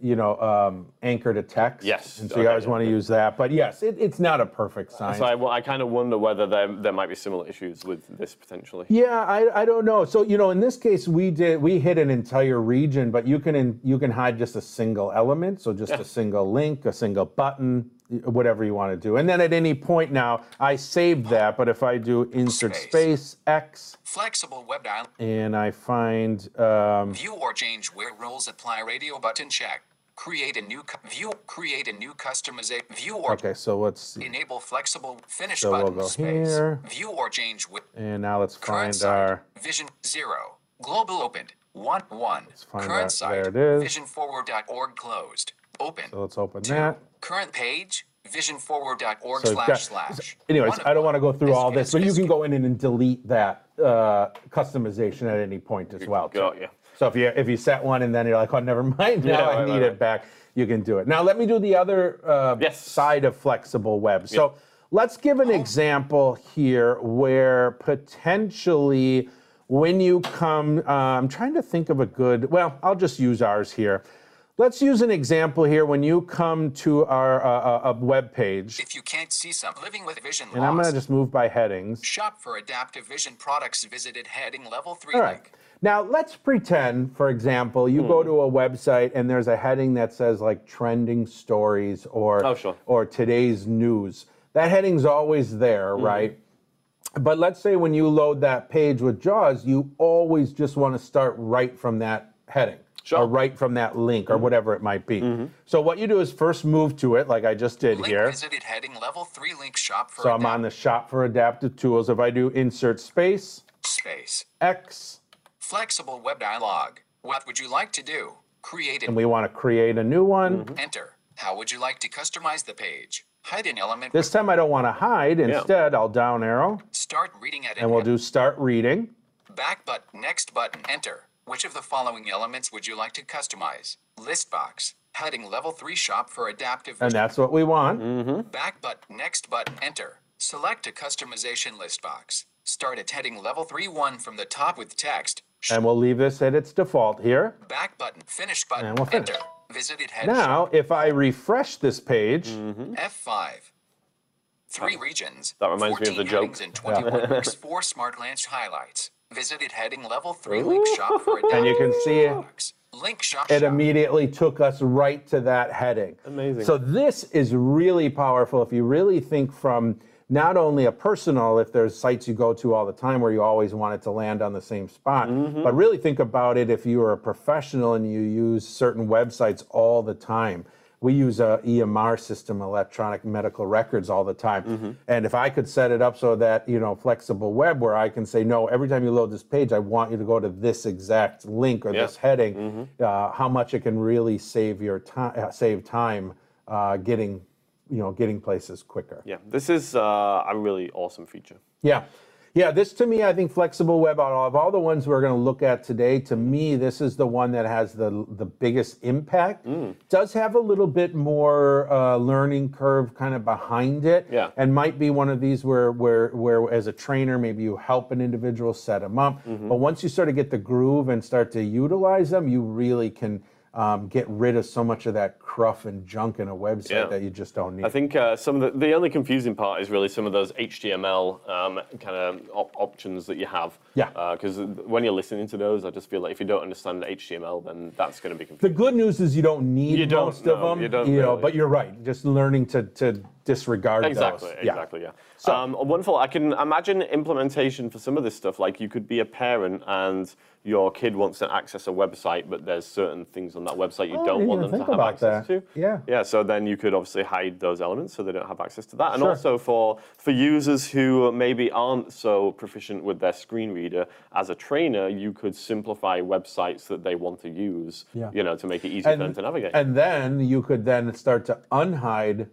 you know, um, anchor to text. Yes. And so you Okay, always yeah, want to use that. But yes, it, it's not a perfect sign. So I, I kind of wonder whether there, there might be similar issues with this potentially. Yeah, I, I don't know. So you know, in this case, we did we hit an entire region, but you can in, you can hide just a single element, so just a single link, a single button, whatever you want to do. And then at any point now, I saved that. But if I do insert Space. space X Flexible web dial. and I find um, View or change where rules apply. Radio button check. Create a new view. Create a new customization. View or okay, so let's see. enable flexible finish So we'll button go space. here. View or change with And now let's find site. our Vision zero. Global opened. One one. find current site. There it is. Visionforward.org closed. Open. so let's open Two. that. Current page. Visionforward.org So slash slash. Anyways, I don't want to go through all this, is- but you can go in and delete that uh, customization at any point as well. too. Got you. So if you if you set one and then you're like, oh, never mind, now Yeah, I right, need right, it right. back, you can do it. Now let me do the other uh, Yes. side of flexible web. So let's give an example here where potentially when you come, uh, I'm trying to think of a good. Well, I'll just use ours here. Let's use an example here when you come to our uh, uh, a web page, If you can't see some living with vision loss, and I'm going to just move by headings. shop for adaptive vision products visited heading level 3 All right. link. Now let's pretend, for example, you Hmm. go to a website and there's a heading that says like trending stories or Oh, sure. or today's news. That heading's always there, Hmm. right? But let's say when you load that page with JAWS, you always just want to start right from that heading. Sure. Mm-hmm. Or right from that link or whatever it might be. So what you do is first move to it, like I just did Link here. visited heading level 3 link shop for So I'm on the shop for adaptive tools. If I do insert space, space. X, Flexible web dialog. What would you like to do? Create and and we want to create a new one. enter. How would you like to customize the page? Hide an element. This time I don't want to hide. Instead, I'll down arrow Start reading at and we'll do start reading. back button. Next button. Enter. Which of the following elements would you like to customize? List box. Heading level 3 shop for adaptive And that's what we want. Mm-hmm. Back button. Next button. Enter. Select a customization list box. Start at heading level 3 1 from the top with text. And we'll leave this at its default here. Back button. Finish button. And we'll finish. Enter. Visited head Now, if I refresh this page, mm-hmm. F5. Three regions. That reminds me of the joke. And 21 links, four smart glance highlights. Visited heading level 3 link shop for and you can see it. Link shop it shop. immediately took us right to that heading. Amazing. So this is really powerful if you really think from not only a personal, if there's sites you go to all the time where you always want it to land on the same spot, Mm-hmm. but really think about it if you are a professional and you use certain websites all the time. We use a EMR system, electronic medical records, all the time. Mm-hmm. And if I could set it up so that, you know, flexible web where I can say, no, every time you load this page, I want you to go to this exact link or Yeah. Mm-hmm. this heading, uh, how much it can really save your time, uh, save time uh, getting, you know, getting places quicker. Yeah, this is uh, a really awesome feature. Yeah. Yeah, this to me, I think flexible web out of all the ones we're going to look at today, to me, this is the one that has the the biggest impact. Mm. Does have a little bit more uh, learning curve kind of behind it, Yeah. and might be one of these where where where as a trainer maybe you help an individual set them up, Mm-hmm. but once you sort of get the groove and start to utilize them, you really can. Um, get rid of so much of that cruft and junk in a website Yeah. that you just don't need. I think uh, some of the, the only confusing part is really some of those HTML um, kind of op- options that you have. Yeah. Because when you're listening to those, I just feel like if you don't understand HTML, then that's going to be confusing. the good news is you don't need You don't, most of them. you don't know, really. but you're right. Just learning to to disregard Exactly, those. exactly, yeah. So- um, wonderful. I can imagine implementation for some of this stuff. Like you could be a parent and your kid wants to access a website, but there's certain things on that website you Oh, don't want them to have access that. to. Yeah. Yeah. So then you could obviously hide those elements so they don't have access to that. And Sure. also for for users who maybe aren't so proficient with their screen reader, as a trainer, you could simplify websites that they want to use. Yeah. You know, to make it easy for them to navigate and then you could then start to unhide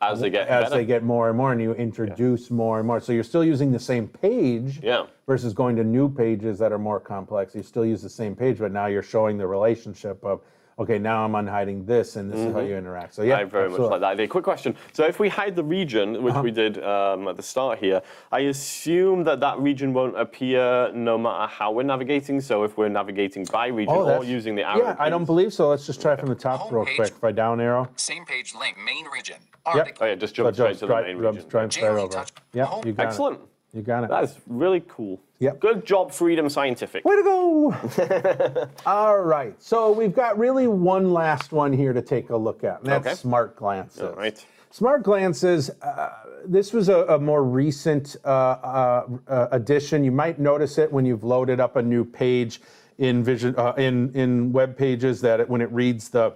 as they get as better. they get more and more, and you introduce more and more. So you're still using the same page. Yeah. Versus going to new pages that are more complex. You still use the same page, but now you're showing the relationship of, okay, now I'm unhiding this, and this is how you interact. So yeah, Mm-hmm. I very absolutely. much like that idea. Quick question. So if we hide the region, which Uh-huh. we did um, at the start here, I assume that that region won't appear no matter how we're navigating. So if we're navigating by region Oh, or using the arrow Yeah, I don't believe so. Let's just try from the top real Homepage. quick. If I down arrow. Same page link, main region. Yep. Article. Oh yeah, just So jump straight to the drive- main region. drive straight over. touch. Yeah, you got Excellent. it. You got it. That is really cool. Yep. Good job, Freedom Scientific. Way to go! All right, so we've got really one last one here to take a look at, and that's Okay. smart glances. All right. Smart glances. Uh, this was a, a more recent uh, uh, uh, addition. You might notice it when you've loaded up a new page in Vision uh, in in web pages that it, when it reads the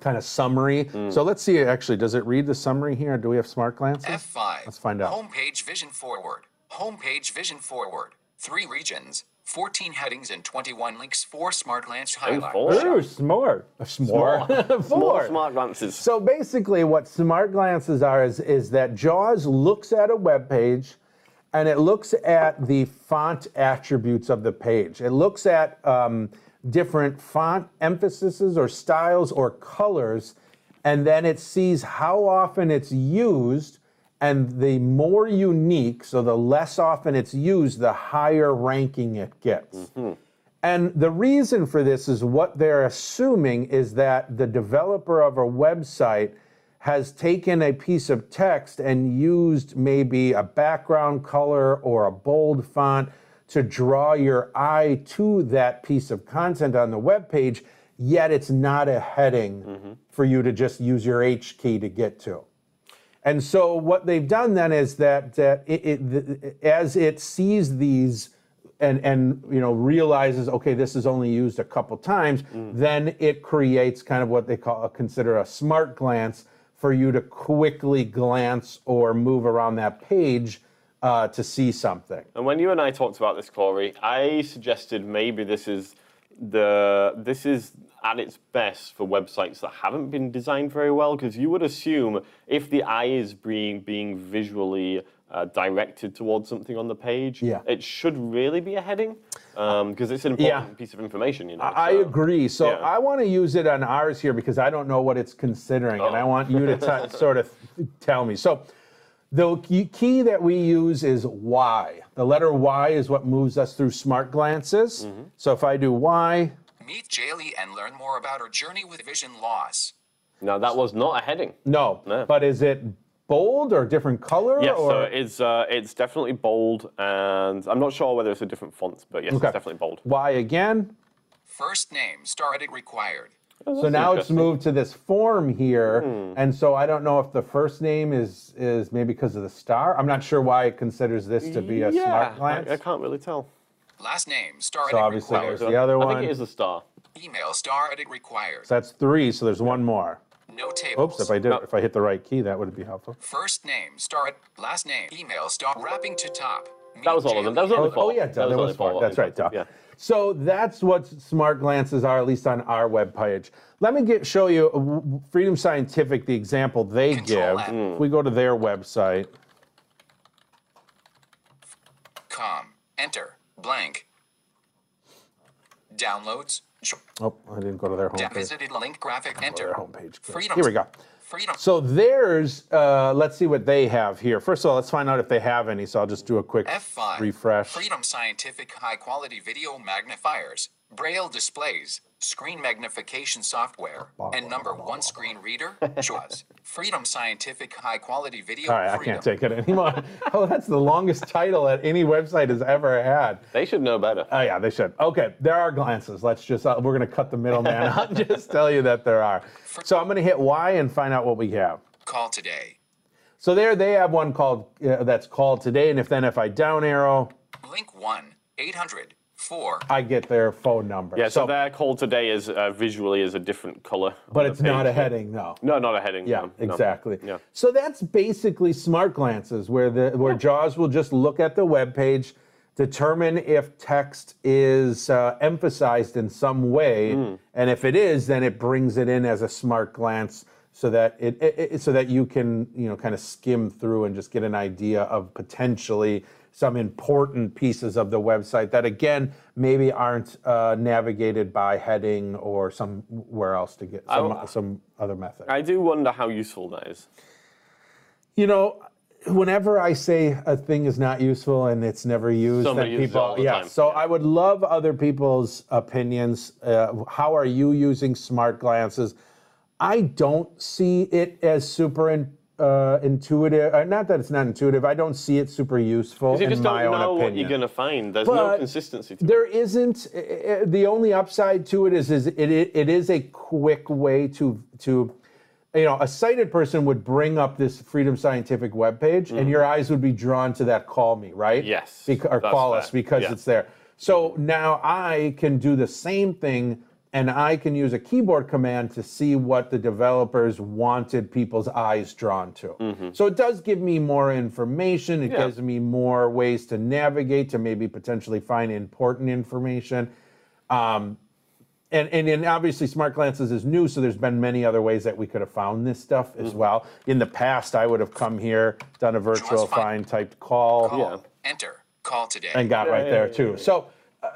kind of summary. Mm. So let's see. Actually, does it read the summary here? Do we have smart glances? F5. Let's find out. Homepage vision forward. Homepage vision forward. Three regions, 14 headings, and 21 links. Four smart glance highlights. four. Ooh, smart. Smart. Small Four. smart glances. So basically, what smart glances are is, is that JAWS looks at a web page and it looks at the font attributes of the page. It looks at um, different font emphases or styles or colors, and then it sees how often it's used. And the more unique, so the less often it's used, the higher ranking it gets. Mm-hmm. And the reason for this is what they're assuming is that the developer of a website has taken a piece of text and used maybe a background color or a bold font to draw your eye to that piece of content on the web page, yet it's not a heading mm-hmm. for you to just use your H key to get to. And so what they've done then is that, that it, it, the, as it sees these and and you know realizes okay this is only used a couple times, then it creates kind of what they call consider a smart glance for you to quickly glance or move around that page uh, to see something. And when you and I talked about this, Corey, I suggested maybe this is the this is at its best for websites that haven't been designed very well because you would assume if the eye is being being visually uh, directed towards something on the page, Yeah. it should really be a heading because it's an important Yeah. piece of information. You know, I so- agree. So yeah. I want to use it on ours here because I don't know what it's considering, and I Oh. want you to t- sort of tell me. So the key- key that we use is Y. The letter Y is what moves us through smart glances. Mm-hmm. So if I do Y, Meet Jaylee and learn more about her journey with vision loss. Now that was not a heading. no. No. But is it bold or different color? Yes, or? so it's uh, it's definitely bold, and I'm not sure whether it's a different font, but yes, Okay. it's definitely bold. Y again. First name, star edit required. Oh, so now it's. Moved to this form here, hmm. and so I don't know if the first name is is maybe because of the star. I'm not sure why it considers this to be a yeah, smart I, glance. I can't really tell. Last name, star So obviously required. there's the other one. I think it is a star. Email, star edit required. So that's three. So there's one more. No tables. Oops! If I did, No. if I hit the right key, that would be helpful. First name, star edit. Last name, email, star wrapping to top. That was all of them. That was Oh, only four. oh yeah, That duh, was there only was four. four. That's right, duh. Yeah. So that's what smart glances are, at least on our web page. Let me get show you uh, Freedom Scientific, the example they Control give. N. If we go to their website. Com. Enter. Blank. Downloads. Oh, I didn't go to their homepage. visited link graphic. Enter. homepage. Freedom. Here we go. Freedom. So there's, uh, let's see what they have here. First of all, let's find out if they have any. So I'll just do a quick F5. refresh. Freedom Scientific high quality video magnifiers. Braille displays. screen magnification software, and number one screen reader, JAWS. Freedom Scientific high quality video. All right, I can't take it anymore. oh, that's the longest title that any website has ever had. They should know better. Oh yeah, they should. Okay, there are glances. Let's just uh, we're gonna cut the middleman out and just tell you that there are. So I'm gonna hit Y and find out what we have. Call today. So there they have one called uh, that's called today, and if then if I down arrow, Link 1 800 4. I get their phone number. Yeah, so, their call today is uh, visually is a different color. but it's not a page. heading, no. No, not a heading. Yeah, no, no. exactly. Yeah. So that's basically smart glances, where the where JAWS will just look at the web page, determine if text is uh, emphasized in some way, Hmm. and if it is, then it brings it in as a smart glance, so that it, it, it- so that you can you know kind of skim through and just get an idea of potentially some important pieces of the website that again maybe aren't uh, navigated by heading or somewhere else to get some, I- some other method. I do wonder how useful that is. You know, whenever I say a thing is not useful and it's never used, Somebody then people, yeah. time. So I would love other people's opinions. Uh, how are you using smart glances? I don't see it as super uh, intuitive. Uh, not that it's not intuitive. I don't see it super useful Because you in just my don't own know opinion. what you're going to find. There's no consistency to it. There isn't. uh, uh, The only upside to it is, is it, it, it is a quick way to to, you know, a sighted person would bring up this Freedom Scientific webpage, and your eyes would be drawn to that. Call me, right? Mm-hmm. Yes, Beca- or call fair. us because Yeah. it's there. So now I can do the same thing. And I can use a keyboard command to see what the developers wanted people's eyes drawn to. So it does give me more information. It Mm-hmm. Yeah. gives me more ways to navigate to maybe potentially find important information. Um, and, and and obviously smart glances is new so there's been many other ways that we could have found this stuff as Mm-hmm. well in the past i would have come here done a virtual Just find typed call Call. Yeah. Enter. Call today. and got right yeah, there yeah, too so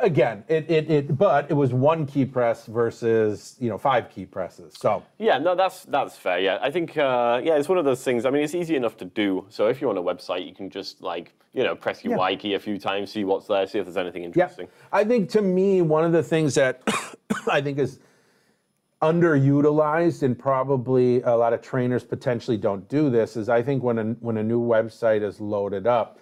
again it, it it but it was one key press versus you know five key presses so Yeah, no, that's that's fair. Yeah, I think uh, yeah, it's one of those things. I mean, it's easy enough to do. So if you're on a website, you can just like you know press your Yeah. Y key a few times, see what's there, see if there's anything Yeah, interesting. I think to me one of the things that I think is underutilized and probably a lot of trainers potentially don't do this is I think when a, when a new website is loaded up,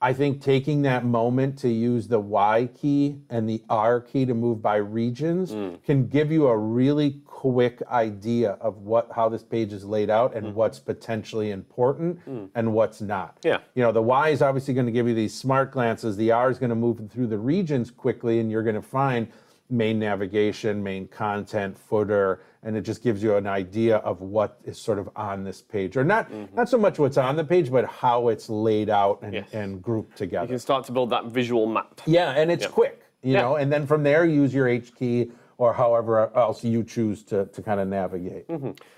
I think taking that moment to use the Y key and the R key to move by regions mm. can give you a really quick idea of what how this page is laid out and mm-hmm. what's potentially important mm. and what's not. Yeah. You know, the Y is obviously going to give you these smart glances. The R is going to move through the regions quickly, and you're going to find main navigation, main content, footer, and it just gives you an idea of what is sort of on this page, or not mm-hmm. not so much what's on the page, but how it's laid out and, Yes. and grouped together. You can start to build that visual map. Yeah, and it's Yeah. quick, you Yeah. know, and then from there use your H key or however else you choose to, to kind of navigate.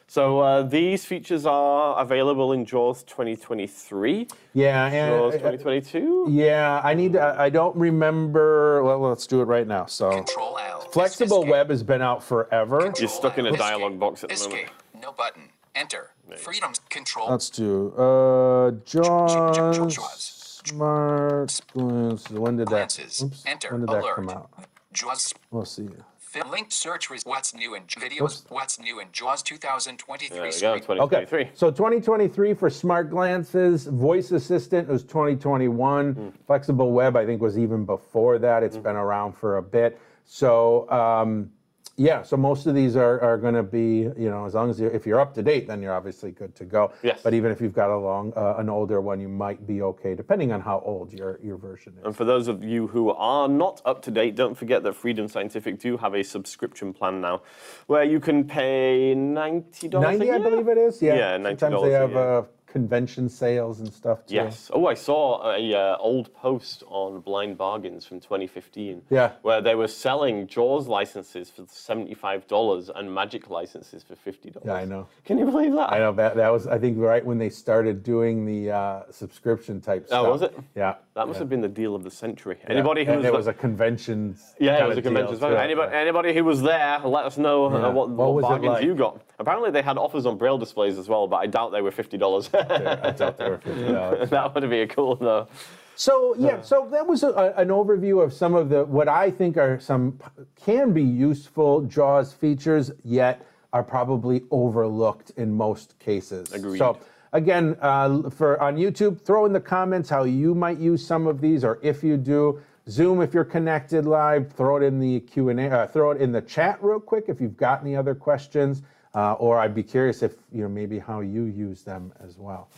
So uh, these features are available in JAWS 2023, Yeah, JAWS and uh, 2022. yeah, I need to. I I don't remember. Well, let's do it right now. So, Control L. flexible Escape. web has been out forever. Control You're stuck in a dialog Escape. box at the Escape. moment. No button. Enter. Freedom. Control. Let's do uh Jaws Jaws. Smart Glances. When did that? Glances. Oops, Enter. when did that Alert. come out? JAWS. We'll see. Fill linked search res- what's new in videos. Oops. What's new in JAWS 2023 There we go, 2023. Okay, so 2023 for smart glances, voice assistant was 2021. Hmm. Flexible web, I think, was even before that. It's been around for a bit. So, um, yeah, so most of these are, are going to be, you know, as long as you're, if you're up to date, then you're obviously good to go. Yes. But even if you've got a long, uh, an older one, you might be okay, depending on how old your your version is. And for those of you who are not up to date, don't forget that Freedom Scientific do have a subscription plan now, where you can pay ninety dollars. 90, I believe it is. Yeah. Yeah, $90 Sometimes they a have year. Uh, convention sales and stuff too. Yes. Oh, I saw a uh, old post on Blind Bargains from 2015. Yeah. Where they were selling Jaws licenses for seventy-five dollars and Magic licenses for fifty dollars. Yeah, I know. Can you believe that? I know that that was I think right when they started doing the uh, subscription type stuff. Oh, was it? Yeah. That must have been the deal of the century. Anybody yeah. who was, it was a convention. yeah, it was a convention. Anybody, anybody who was there, let us know Yeah. uh, what, What what, bargains like? you got. Apparently, they had offers on braille displays as well, but I doubt they were fifty dollars. I thought they were fifty dollars. that would be a cool though. So yeah, so that was a, an overview of some of the what I think are some can be useful JAWS features, yet are probably overlooked in most cases. Agreed. So again, uh, for on YouTube, throw in the comments how you might use some of these, or if you do. Zoom, if you're connected live, throw it in the Q and A. Uh, throw it in the chat real quick if you've got any other questions, uh, or I'd be curious if you know maybe how you use them as well.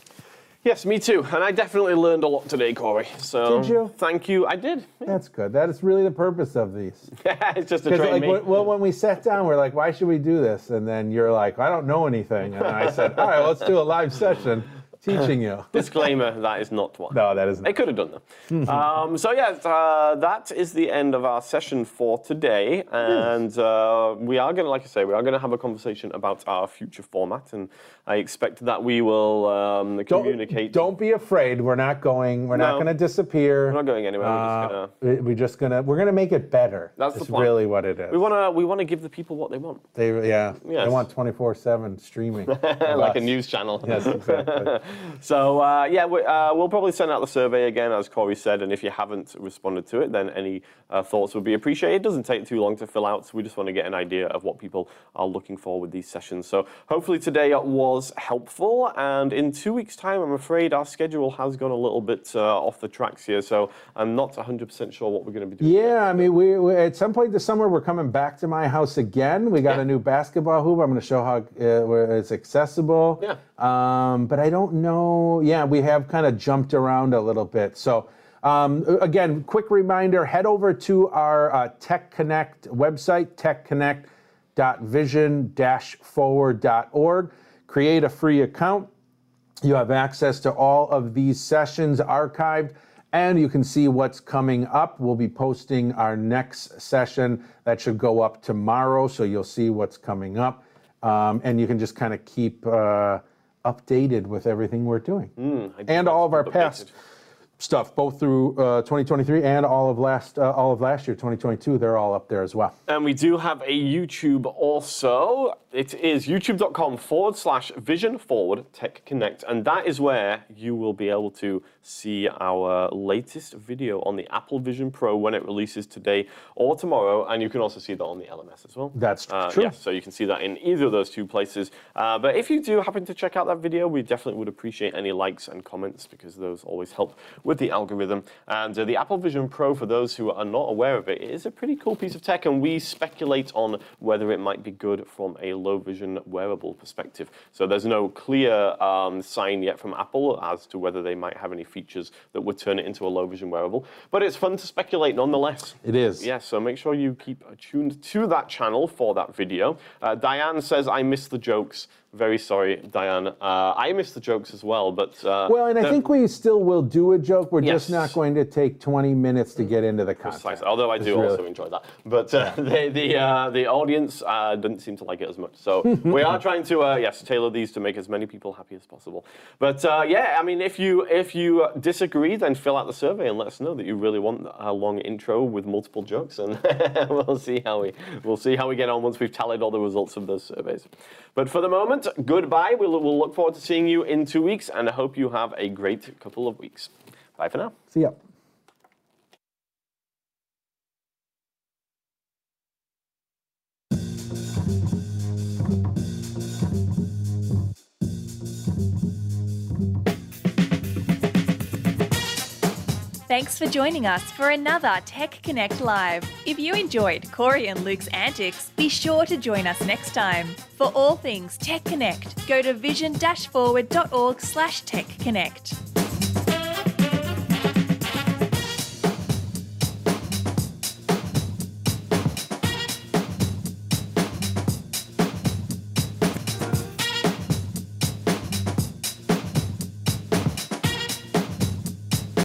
Yes, me too. And I definitely learned a lot today, Corey. So Did you? thank you. I did. That's good. That is really the purpose of these. it's just to train like, me. well, when we sat down, we're like, "Why should we do this?" And then you're like, "I don't know anything," and I said, "All right, let's do a live session teaching you." Disclaimer: that is not one. No, that isn't. They could have done that. um, so yeah, uh, that is the end of our session for today, and uh, we are going to, like I say, we are going to have a conversation about our future format, and I expect that we will um, Don't, communicate. don't be afraid. We're not going. We're not going to disappear. We're not going anywhere. We're just Uh, gonna. we- We're just gonna. We're gonna make it better. That's the plan. really what it is. We want to. We want to give the people what they want, They, yeah. They want 24/7 streaming. like a news channel. Yes, exactly. So uh, yeah, we, uh, we'll probably send out the survey again, as Corey said, and if you haven't responded to it, then any uh, thoughts would be appreciated. It doesn't take too long to fill out, so we just want to get an idea of what people are looking for with these sessions. So hopefully today was helpful, and in two weeks' time, I'm afraid our schedule has gone a little bit uh, off the tracks here, so I'm not 100% sure what we're going to be doing. Yeah, I mean, we, we at some point this summer we're coming back to my house again. We got Yeah. a new basketball hoop. I'm going to show how uh, where it's accessible. Yeah. Um, but I don't know. Yeah, we have kind of jumped around a little bit. So. Um, again, quick reminder: head over to our uh, Tech Connect website, techconnect.vision-forward.org. Create a free account. You have access to all of these sessions archived, and you can see what's coming up. We'll be posting our next session that should go up tomorrow, so you'll see what's coming up. Um, and you can just kind of keep uh, updated with everything we're doing. Do and all of our keep past updated. Stuff, both through uh, 2023 and all of last uh, all of last year, 2022. They're all up there as well. And we do have a YouTube also. It is youtube.com forward slash vision forward tech connect. And that is where you will be able to see our latest video on the Apple Vision Pro when it releases today or tomorrow. And you can also see that on the LMS as well. That's Uh, true. Yes, so you can see that in either of those two places. Uh, but if you do happen to check out that video, we definitely would appreciate any likes and comments because those always help with the algorithm. And uh, the Apple Vision Pro, for those who are not aware of it, it is a pretty cool piece of tech, and we speculate on whether it might be good from a low vision wearable perspective. So there's no clear um, sign yet from Apple as to whether they might have any features that would turn it into a low vision wearable. But it's fun to speculate nonetheless. It is. Yes, so make sure you keep tuned to that channel for that video. Uh, Diane says, I miss the jokes. Very sorry, Diane. Uh, I miss the jokes as well, but. Uh, Well, and I think we still will do a joke. We're just not going to take 20 minutes to get into the content. Precisely. Although I do really- also enjoy that, but uh, the the uh, the audience uh, doesn't seem to like it as much. So we are trying to uh, yes tailor these to make as many people happy as possible. But uh, yeah, I mean, if you if you disagree, then fill out the survey and let us know that you really want a long intro with multiple jokes, and we'll see how we we'll see how we get on once we've tallied all the results of those surveys. But for the moment, goodbye. We'll, we'll look forward to seeing you in two weeks, and I hope you have a great couple of weeks. Bye for now. See ya. Thanks for joining us for another Tech Connect Live. If you enjoyed Corey and Luke's antics, be sure to join us next time. For all things Tech Connect, go to vision-forward.org slash techconnect.